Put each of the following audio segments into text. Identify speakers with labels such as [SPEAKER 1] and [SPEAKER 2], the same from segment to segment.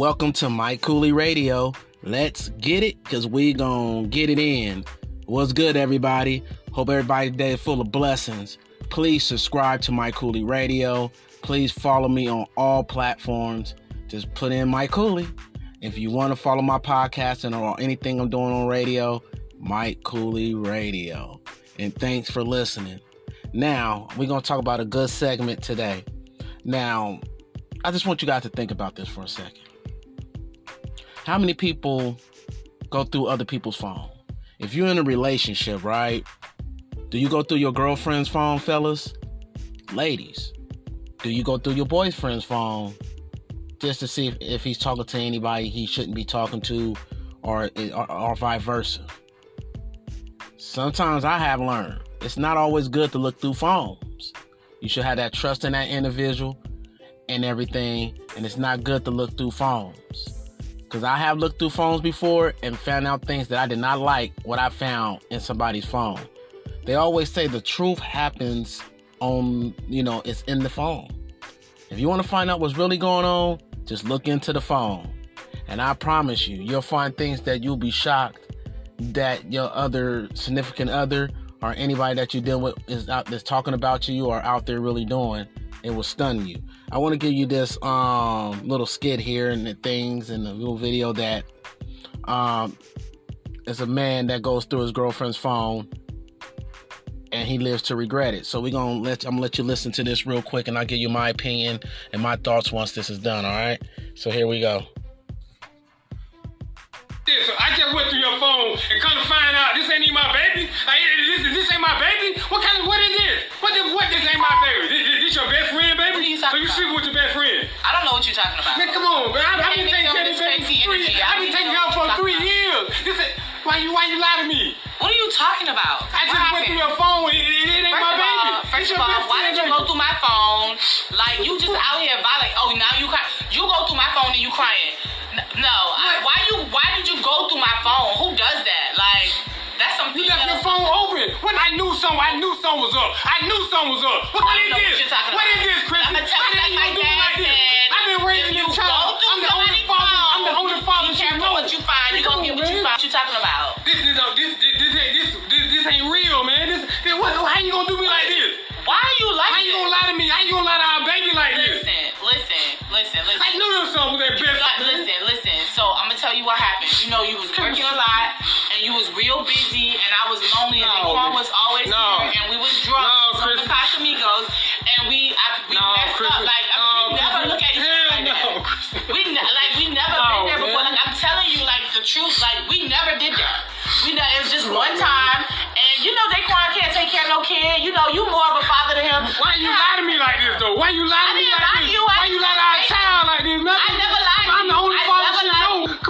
[SPEAKER 1] Welcome to Mike Kooly Radio. Let's get it because we gonna get it in. What's good, everybody? Hope everybody's day is full of blessings. Please subscribe to Mike Kooly Radio. Please follow me on all platforms. Just put in Mike Kooly. If you want to follow my podcast and or anything I'm doing on radio, Mike Kooly Radio. And thanks for listening. Now, we're going to talk about a good segment today. Now, I just want you guys to think about this for a second. How many people go through other people's phone? If you're in a relationship, right? Do you go through your girlfriend's phone, fellas? Ladies, do you go through your boyfriend's phone just to see if, if he's talking to anybody he shouldn't be talking to or, or, or vice versa? Sometimes I have learned it's not always good to look through phones. You should have that trust in that individual and everything, and it's not good to look through phones. Because I have looked through phones before and found out things that I did not like what I found in somebody's phone. They always say the truth happens on, you know, it's in the phone. If you want to find out what's really going on, just look into the phone. And I promise you, you'll find things that you'll be shocked that your other significant other or anybody that you deal with is out that's talking about you or out there really doing it will stun you. I want to give you this um, little skit here and the things and the little video that um, is a man that goes through his girlfriend's phone and he lives to regret it. So we're gonna let I'm gonna let you listen to this real quick and I'll give you my opinion and my thoughts once this is done, all right? So here we go.
[SPEAKER 2] I just went through your phone and come to find out this ain't even my baby. Like, this, this ain't my baby. What kind of what is this? What this, what this ain't my baby? This, this, this your best friend, baby?
[SPEAKER 3] What are you
[SPEAKER 2] so you sleeping with your best friend?
[SPEAKER 3] I don't know what you're talking about.
[SPEAKER 2] Man, come on, man. I, I've been taking care of this baby for three.
[SPEAKER 3] I
[SPEAKER 2] I've been taking care for three years. This is, why you why you lie to me?
[SPEAKER 3] What are you talking about?
[SPEAKER 2] I just went through your phone. It, it, it ain't
[SPEAKER 3] First
[SPEAKER 2] my baby.
[SPEAKER 3] all, first of all, why did you go through my phone? Like you just out here violate. Oh, now you cry. You go through my phone and you crying. No, I, why you? Why did you go through my phone? Who does that? Like
[SPEAKER 2] You left your phone open. When I knew something, I knew something was up. I knew something was up. What is
[SPEAKER 3] don't know what
[SPEAKER 2] this?
[SPEAKER 3] you're
[SPEAKER 2] What is this, Chris? Why
[SPEAKER 3] you my
[SPEAKER 2] you do me like this? I've been raising
[SPEAKER 3] you
[SPEAKER 2] this child. I'm the only father. I'm the only father
[SPEAKER 3] Be
[SPEAKER 2] she
[SPEAKER 3] careful what you find. You
[SPEAKER 2] Come
[SPEAKER 3] gonna get what you find. What you talking about?
[SPEAKER 2] This, uh, this, this, this, ain't, this, this, ain't real, man. This, this, what, how you gonna do me like this?
[SPEAKER 3] Why are you like
[SPEAKER 2] How you gonna lie to me? How you gonna lie to our baby like this?
[SPEAKER 3] Listen, listen, listen, listen.
[SPEAKER 2] I knew son was that best.
[SPEAKER 3] Listen, listen. So I'm gonna tell you what happened. You know, you was working a lot, and you was real busy, and I was lonely, and
[SPEAKER 2] No,
[SPEAKER 3] Daquan was always
[SPEAKER 2] no.
[SPEAKER 3] here, and we was drunk
[SPEAKER 2] No, Chris.
[SPEAKER 3] the Casamigos, and we, I, we
[SPEAKER 2] No,
[SPEAKER 3] messed
[SPEAKER 2] Chris.
[SPEAKER 3] up. Like, I
[SPEAKER 2] no,
[SPEAKER 3] we never
[SPEAKER 2] Chris.
[SPEAKER 3] look at each other like
[SPEAKER 2] no,
[SPEAKER 3] that.
[SPEAKER 2] Chris.
[SPEAKER 3] We ne- like we never
[SPEAKER 2] No,
[SPEAKER 3] been there before.
[SPEAKER 2] man.
[SPEAKER 3] Like I'm telling you, like the truth. Like we never did that. We know it was just one time, and you know Daquan can't take care of no kid. You know you more of a father to him.
[SPEAKER 2] Why you lie to me like this though? Why you lie to me like this?
[SPEAKER 3] you.
[SPEAKER 2] Why you lie to our child like this? Nothing.
[SPEAKER 3] I never lied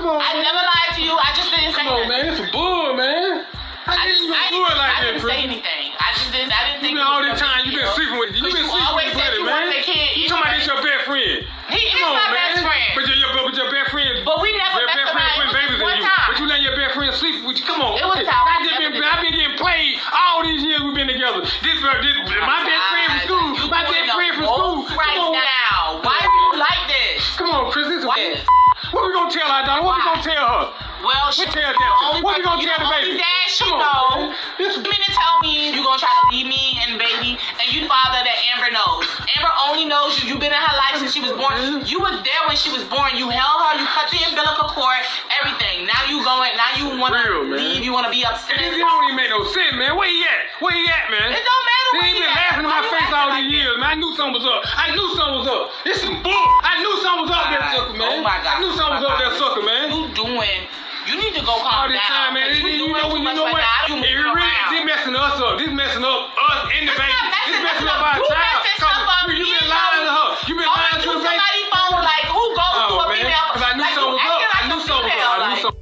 [SPEAKER 2] Come on,
[SPEAKER 3] I
[SPEAKER 2] man.
[SPEAKER 3] never lied to you. I just didn't say
[SPEAKER 2] Come on,
[SPEAKER 3] nothing.
[SPEAKER 2] man. It's a bull, man.
[SPEAKER 3] I,
[SPEAKER 2] can you
[SPEAKER 3] I,
[SPEAKER 2] do it like
[SPEAKER 3] I
[SPEAKER 2] that,
[SPEAKER 3] didn't say anything. I just didn't. I didn't
[SPEAKER 2] You
[SPEAKER 3] think.
[SPEAKER 2] been all this time. You been sleeping with. You been sleeping with buddy, man.
[SPEAKER 3] wanted kid
[SPEAKER 2] You talking about this your best friend?
[SPEAKER 3] He is
[SPEAKER 2] Come on,
[SPEAKER 3] my best friend.
[SPEAKER 2] But your, your, but your best friend.
[SPEAKER 3] But we never
[SPEAKER 2] Your best friend putting babies in you. But you letting your best friend sleep with you. Come on.
[SPEAKER 3] It was time. I've
[SPEAKER 2] been I've been getting played all these years we've been together. This, this oh my best friend from school.
[SPEAKER 3] You
[SPEAKER 2] My best friend from school.
[SPEAKER 3] Right
[SPEAKER 2] Come on.
[SPEAKER 3] now. Why are you like this?
[SPEAKER 2] Come on, Chris. This is? What we gonna tell our daughter? What we gonna tell her?
[SPEAKER 3] Well,
[SPEAKER 2] We
[SPEAKER 3] she,
[SPEAKER 2] tell
[SPEAKER 3] the
[SPEAKER 2] them. What we gonna tell the baby?
[SPEAKER 3] dad she
[SPEAKER 2] Come
[SPEAKER 3] know.
[SPEAKER 2] This
[SPEAKER 3] You mean to tell me you gonna try to leave me and baby, and you father that Amber knows? Amber only knows you. You've been in her life since she was born. You was there when she was born. You held her. You cut the umbilical cord. Everything. Now you going. Now you wanna
[SPEAKER 2] Real,
[SPEAKER 3] leave. You wanna be upset.
[SPEAKER 2] This, don't even make no sense, man. Where he at? Where he at, man?
[SPEAKER 3] It don't matter
[SPEAKER 2] They ain't been laughing in my face all these years. I knew something was up. I knew something was up. This some bull. I knew something was up there, sucker, man.
[SPEAKER 3] Oh my God.
[SPEAKER 2] I knew something was up there, sucker, man.
[SPEAKER 3] You doing? You need to go
[SPEAKER 2] All this
[SPEAKER 3] down.
[SPEAKER 2] time, man. This,
[SPEAKER 3] You
[SPEAKER 2] you know, you know what?
[SPEAKER 3] You
[SPEAKER 2] It really,
[SPEAKER 3] around.
[SPEAKER 2] this messing us up. This messing up us and the baby. This messing up our child.
[SPEAKER 3] messing
[SPEAKER 2] Come
[SPEAKER 3] stuff up.
[SPEAKER 2] on, you
[SPEAKER 3] You
[SPEAKER 2] been lying to her. You been lying to the baby.
[SPEAKER 3] somebody's phone, like who goes to a female?
[SPEAKER 2] Because I knew
[SPEAKER 3] like,
[SPEAKER 2] something was up. I knew something was up. I knew something.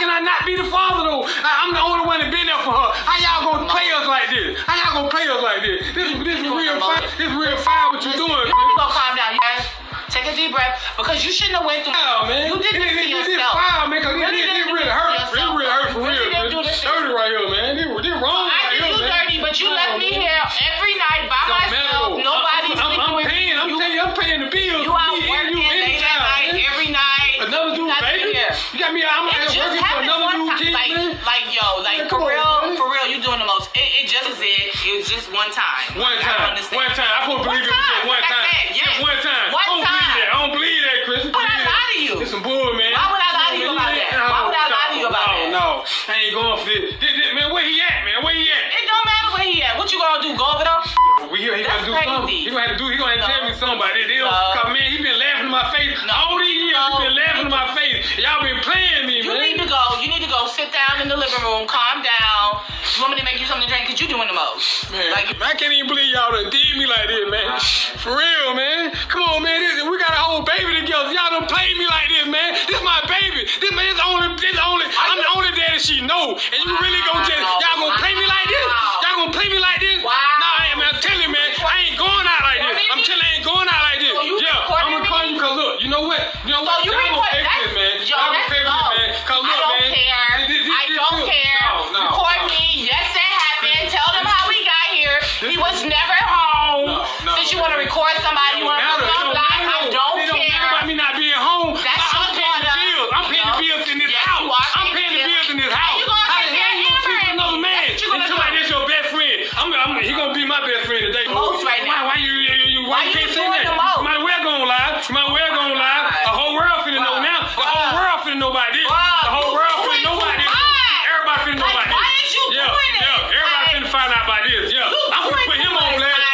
[SPEAKER 2] Can I not be the father though? I- I'm the only one that been there for her. How y'all gonna play us like this? How y'all gonna play us like this? This, is real, it's real fine. what
[SPEAKER 3] you're
[SPEAKER 2] doing.
[SPEAKER 3] You need to go calm down, you guys. Take a deep breath because you shouldn't have went through.
[SPEAKER 2] Wow, man.
[SPEAKER 3] You did this to
[SPEAKER 2] yourself. You
[SPEAKER 3] did
[SPEAKER 2] fire, man, because it, it, it really hurt. It really hurt for real.
[SPEAKER 3] Really this
[SPEAKER 2] dirty right here, man. They were wrong.
[SPEAKER 3] I did you dirty, but you left me here every night by myself. Nobody's sleeping with me.
[SPEAKER 2] I'm paying. I'm paying the bills.
[SPEAKER 3] You out working late at night every night. Another dude, baby. You got me. I'm. This one time.
[SPEAKER 2] One
[SPEAKER 3] don't
[SPEAKER 2] time. One time. I to believe
[SPEAKER 3] One
[SPEAKER 2] it was one
[SPEAKER 3] That's
[SPEAKER 2] time.
[SPEAKER 3] it. Yes.
[SPEAKER 2] Just one time.
[SPEAKER 3] One
[SPEAKER 2] I don't
[SPEAKER 3] time.
[SPEAKER 2] believe that. I don't believe that, Chris.
[SPEAKER 3] Would I lie to you?
[SPEAKER 2] It's some bull, man.
[SPEAKER 3] Why would I lie to you about that? Why would I lie to you about oh,
[SPEAKER 2] no,
[SPEAKER 3] that?
[SPEAKER 2] No, I ain't going for this- Man, where he at, man? Where he at?
[SPEAKER 3] It don't matter where he at. What you gonna do? Go over there?
[SPEAKER 2] We hear he
[SPEAKER 3] That's
[SPEAKER 2] gonna do
[SPEAKER 3] crazy.
[SPEAKER 2] something. He gonna have to do. He gonna have to
[SPEAKER 3] No.
[SPEAKER 2] tell me something. They don't,
[SPEAKER 3] No.
[SPEAKER 2] Cause man, he been laughing in my face all these years.
[SPEAKER 3] No.
[SPEAKER 2] He been laughing in my face. Y'all been playing me,
[SPEAKER 3] You
[SPEAKER 2] man.
[SPEAKER 3] need to go. You need to go sit down in the living room, calm down. You want me to make you something to drink? Cause you doing the most.
[SPEAKER 2] Man,
[SPEAKER 3] Like
[SPEAKER 2] I can't even believe y'all done did me like this, man. For real, man. Come on, man. This, we got a whole baby together. Y'all done played me like this, man. This my baby. This man is only, this only. I'm the only daddy she know. And you really gonna just, y'all gonna play me like this? Y'all gonna play me like this?
[SPEAKER 3] Wow.
[SPEAKER 2] Nah, I man. I'm telling you, man. I ain't going out like this. I'm telling you, I ain't going out like this.
[SPEAKER 3] So
[SPEAKER 2] Yeah, I'm recording you, cause look, you know what? You know
[SPEAKER 3] So
[SPEAKER 2] what?
[SPEAKER 3] you
[SPEAKER 2] Y'all
[SPEAKER 3] record-
[SPEAKER 2] gonna pay this, man. Y'all gonna pay this, man. Cause
[SPEAKER 3] I
[SPEAKER 2] look,
[SPEAKER 3] don't
[SPEAKER 2] man.
[SPEAKER 3] care.
[SPEAKER 2] This- this-
[SPEAKER 3] I don't
[SPEAKER 2] this-
[SPEAKER 3] care.
[SPEAKER 2] No, no,
[SPEAKER 3] Record
[SPEAKER 2] no.
[SPEAKER 3] me. Yes, that happened. Tell them how we got here. He was never home.
[SPEAKER 2] No, no.
[SPEAKER 3] Since you want to record somebody, you want to
[SPEAKER 2] matter.
[SPEAKER 3] put
[SPEAKER 2] It
[SPEAKER 3] them
[SPEAKER 2] don't
[SPEAKER 3] live. I don't
[SPEAKER 2] It don't matter
[SPEAKER 3] care.
[SPEAKER 2] about me not being home.
[SPEAKER 3] That's
[SPEAKER 2] I'm paying the bills. I'm paying the bills in this house. I'm
[SPEAKER 3] paying
[SPEAKER 2] the bills in this house.
[SPEAKER 3] you gonna
[SPEAKER 2] How the hell you gonna sleep with another man?
[SPEAKER 3] What you gonna
[SPEAKER 2] And somebody
[SPEAKER 3] do?
[SPEAKER 2] that's your best I'm, he gonna be my best friend today.
[SPEAKER 3] Most right now.
[SPEAKER 2] Why, why you, you, you, why,
[SPEAKER 3] Why
[SPEAKER 2] you can't say that?
[SPEAKER 3] the most?
[SPEAKER 2] Might well gonna lie. Might well gonna lie. The whole world finna know now. The whole world finna know about this. The whole world finna know about this. Everybody finna know about this.
[SPEAKER 3] why is you
[SPEAKER 2] yeah,
[SPEAKER 3] doing
[SPEAKER 2] yeah.
[SPEAKER 3] this?
[SPEAKER 2] Everybody finna find out about this. Yeah. I'm gonna put him on
[SPEAKER 3] much.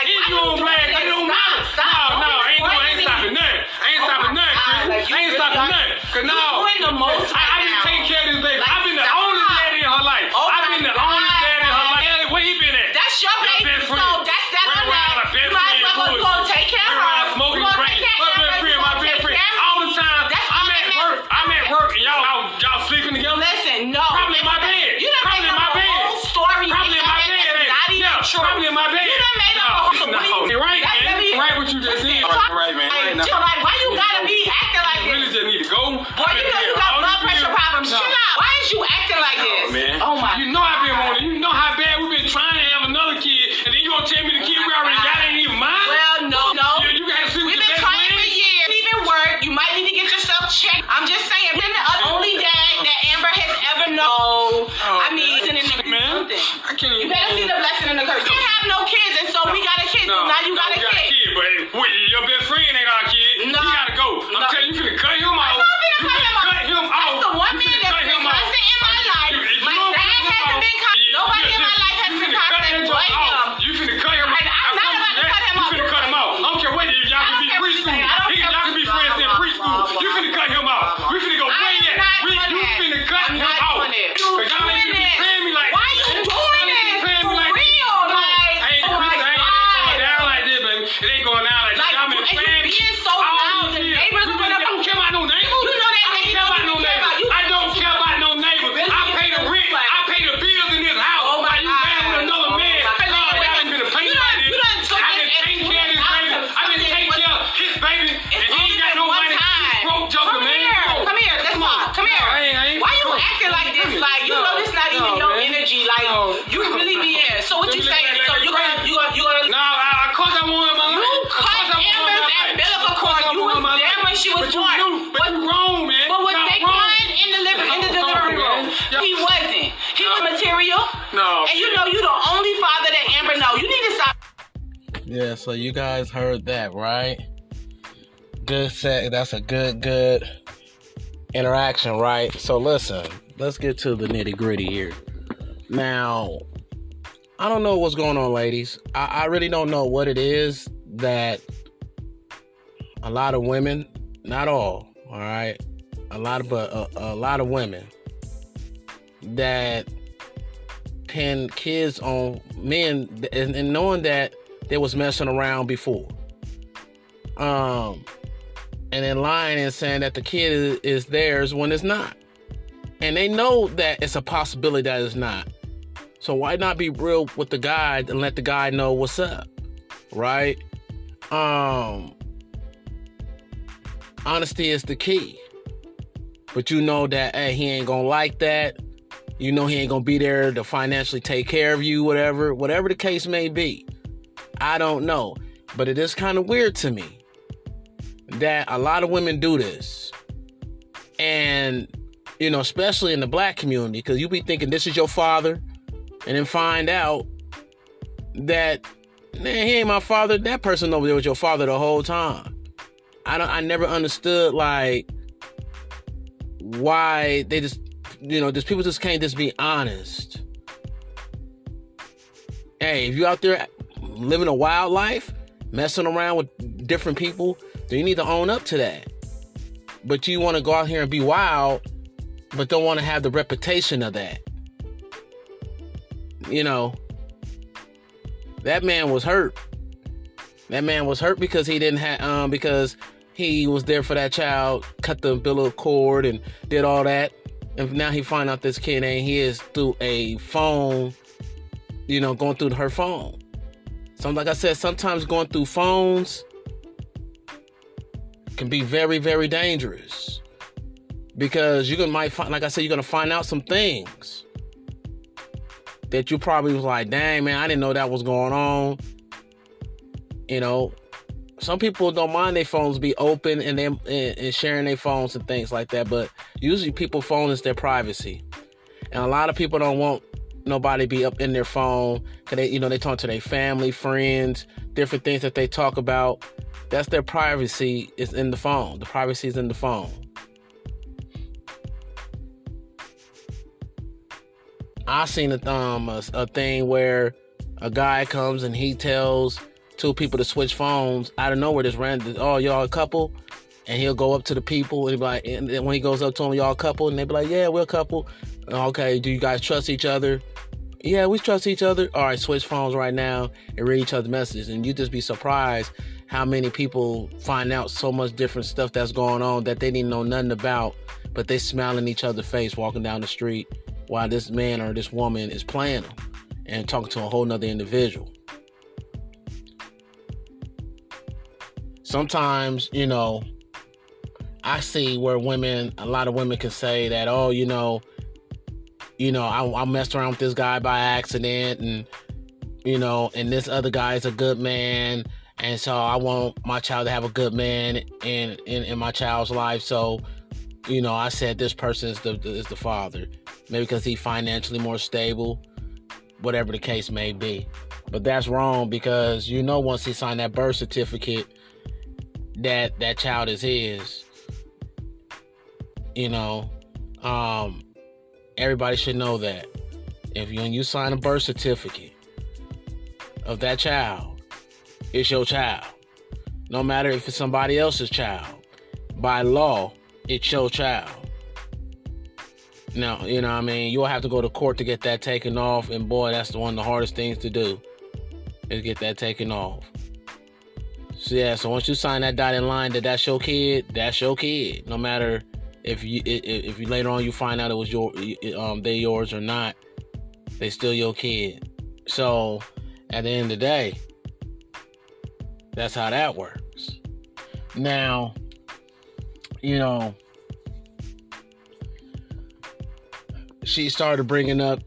[SPEAKER 2] I'm telling you, you finna cut
[SPEAKER 3] delivery
[SPEAKER 2] wrong,
[SPEAKER 3] room?
[SPEAKER 2] man. Y'all-
[SPEAKER 3] He wasn't. He was material.
[SPEAKER 2] No.
[SPEAKER 3] And you know you the only father that Amber know. You need to stop.
[SPEAKER 1] Yeah, so you guys heard that, right? Good set. That's a good, good interaction, right? So listen, let's get to the nitty gritty here. Now, I don't know what's going on, ladies. I, I really don't know what it is that a lot of women, not all, all right, a lot of, but a, a lot of women that pin kids on men and, and knowing that they was messing around before. Um, and then lying and saying that the kid is, is theirs when it's not. And they know that it's a possibility that it's not. So why not be real with the guy and let the guy know what's up? Right? Um honesty is the key. But you know that hey, he ain't gonna like that. You know he ain't gonna be there to financially take care of you, whatever, whatever the case may be. I don't know. But it is kind of weird to me that a lot of women do this. And, you know, especially in the black community, because you be thinking this is your father, and then find out that man, he ain't my father. That person over there was your father the whole time. I don't. I never understood like why they just, you know, just people just can't just be honest. Hey, if you out there living a wild life, messing around with different people, then you need to own up to that. But you want to go out here and be wild, but don't want to have the reputation of that. You know, that man was hurt. That man was hurt because he didn't have um because he was there for that child, cut the umbilical cord and did all that. And now he find out this kid ain't his through a phone, you know, going through her phone. So like I said, sometimes going through phones can be very, very dangerous. Because you can might find like I said, you're gonna find out some things that you probably was like, dang man, I didn't know that was going on. You know, some people don't mind their phones be open and them and, sharing their phones and things like that, but usually people phone is their privacy. And a lot of people don't want nobody be up in their phone because they, you know, they talk to their family, friends, different things that they talk about. That's their privacy is in the phone. The privacy is in the phone. I seen a um a, a thing where a guy comes and he tells two people to switch phones out of nowhere. Just random, oh y'all a couple, and he'll go up to the people and be like, and when he goes up to them, y'all a couple, and they be like, yeah, we're a couple. Okay, do you guys trust each other? Yeah, we trust each other. All right, switch phones right now and read each other's messages, and you just be surprised how many people find out so much different stuff that's going on that they didn't know nothing about, but they smiling each other's face walking down the street while this man or this woman is playing them and talking to a whole nother individual. Sometimes, you know, I see where women, a lot of women can say that, oh, you know, you know, I, I messed around with this guy by accident, and you know, and this other guy is a good man, and so I want my child to have a good man in in, in my child's life. So, you know, I said this person is the is the father, maybe because he's financially more stable, whatever the case may be. But that's wrong because you know once he signed that birth certificate, that that child is his. You know, um, everybody should know that. If you, when you sign a birth certificate of that child, it's your child. No matter if it's somebody else's child. By law, it's your child. Now, you know I mean? You'll have to go to court to get that taken off. And boy, that's one of the hardest things to do is get that taken off. So yeah, so once you sign that dotted line that that's your kid, that's your kid. No matter if you if you later on you find out it was your um they yours or not, they still your kid. So at the end of the day, that's how that works. Now, you know, she started bringing up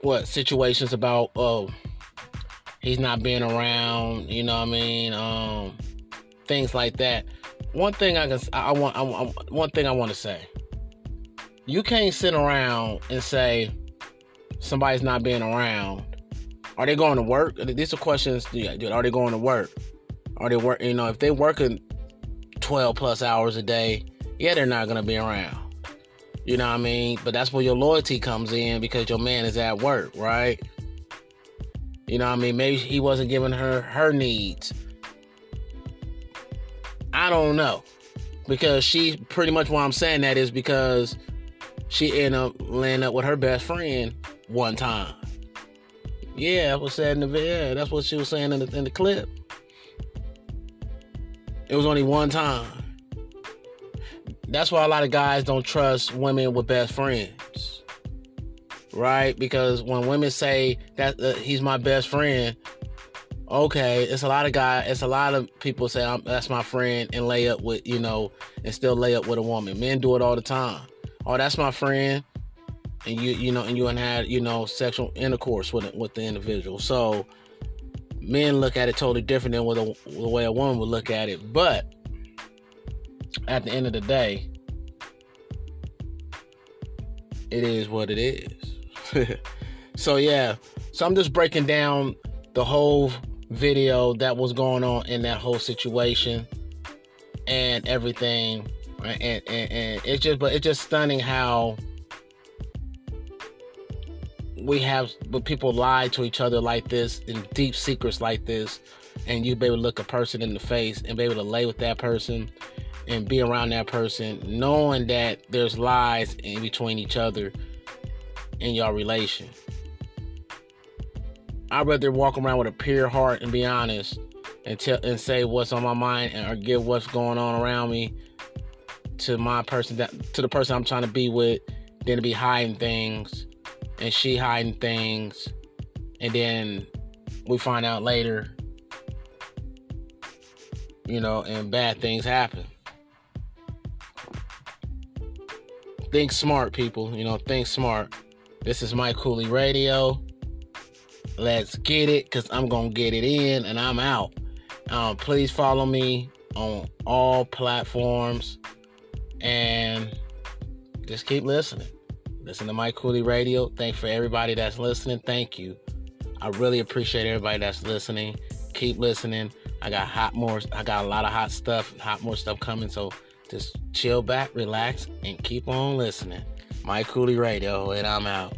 [SPEAKER 1] what situations about oh he's not being around, you know what I mean? Um things like that one thing I can I want I, I, one thing I want to say. You can't sit around and say somebody's not being around. Are they going to work? These are questions. Are they going to work? Are they work? You know, if they working twelve plus hours a day, yeah, they're not gonna be around. You know what I mean? But that's where your loyalty comes in because your man is at work, right? You know what I mean? Maybe he wasn't giving her her needs. I don't know. Because she pretty much why I'm saying that is because she ended up laying up with her best friend one time. Yeah, that was said in the video. That's what she was saying in the, in the clip. It was only one time. That's why a lot of guys don't trust women with best friends. Right? Because when women say that uh, he's my best friend, okay, it's a lot of guys, it's a lot of people say that's my friend and lay up with, you know, and still lay up with a woman. Men do it all the time. Oh, that's my friend, and you, you know, and you and had, you know, sexual intercourse with with the individual. So men look at it totally different than what a, the way a woman would look at it. But at the end of the day, it is what it is. So yeah, so I'm just breaking down the whole video that was going on in that whole situation and everything. And, and, and it's just, but it's just stunning how we have, but people lie to each other like this in deep secrets like this, and you be able to look a person in the face and be able to lay with that person and be around that person, knowing that there's lies in between each other in your relation. I'd rather walk around with a pure heart and be honest and tell and say what's on my mind and or give what's going on around me to my person that to the person I'm trying to be with than to be hiding things and she hiding things. And then we find out later you know and bad things happen. Think smart people you know think smart this is mike kooly radio. Let's get it because i'm gonna get it in and i'm out. Um, please follow me on all platforms and just keep listening. Listen to mike kooly radio. Thank for everybody that's listening. Thank you. I really appreciate everybody that's listening. Keep listening. I got hot more i got a lot of hot stuff hot more stuff coming so just chill back relax and keep on listening mike kooly radio and i'm out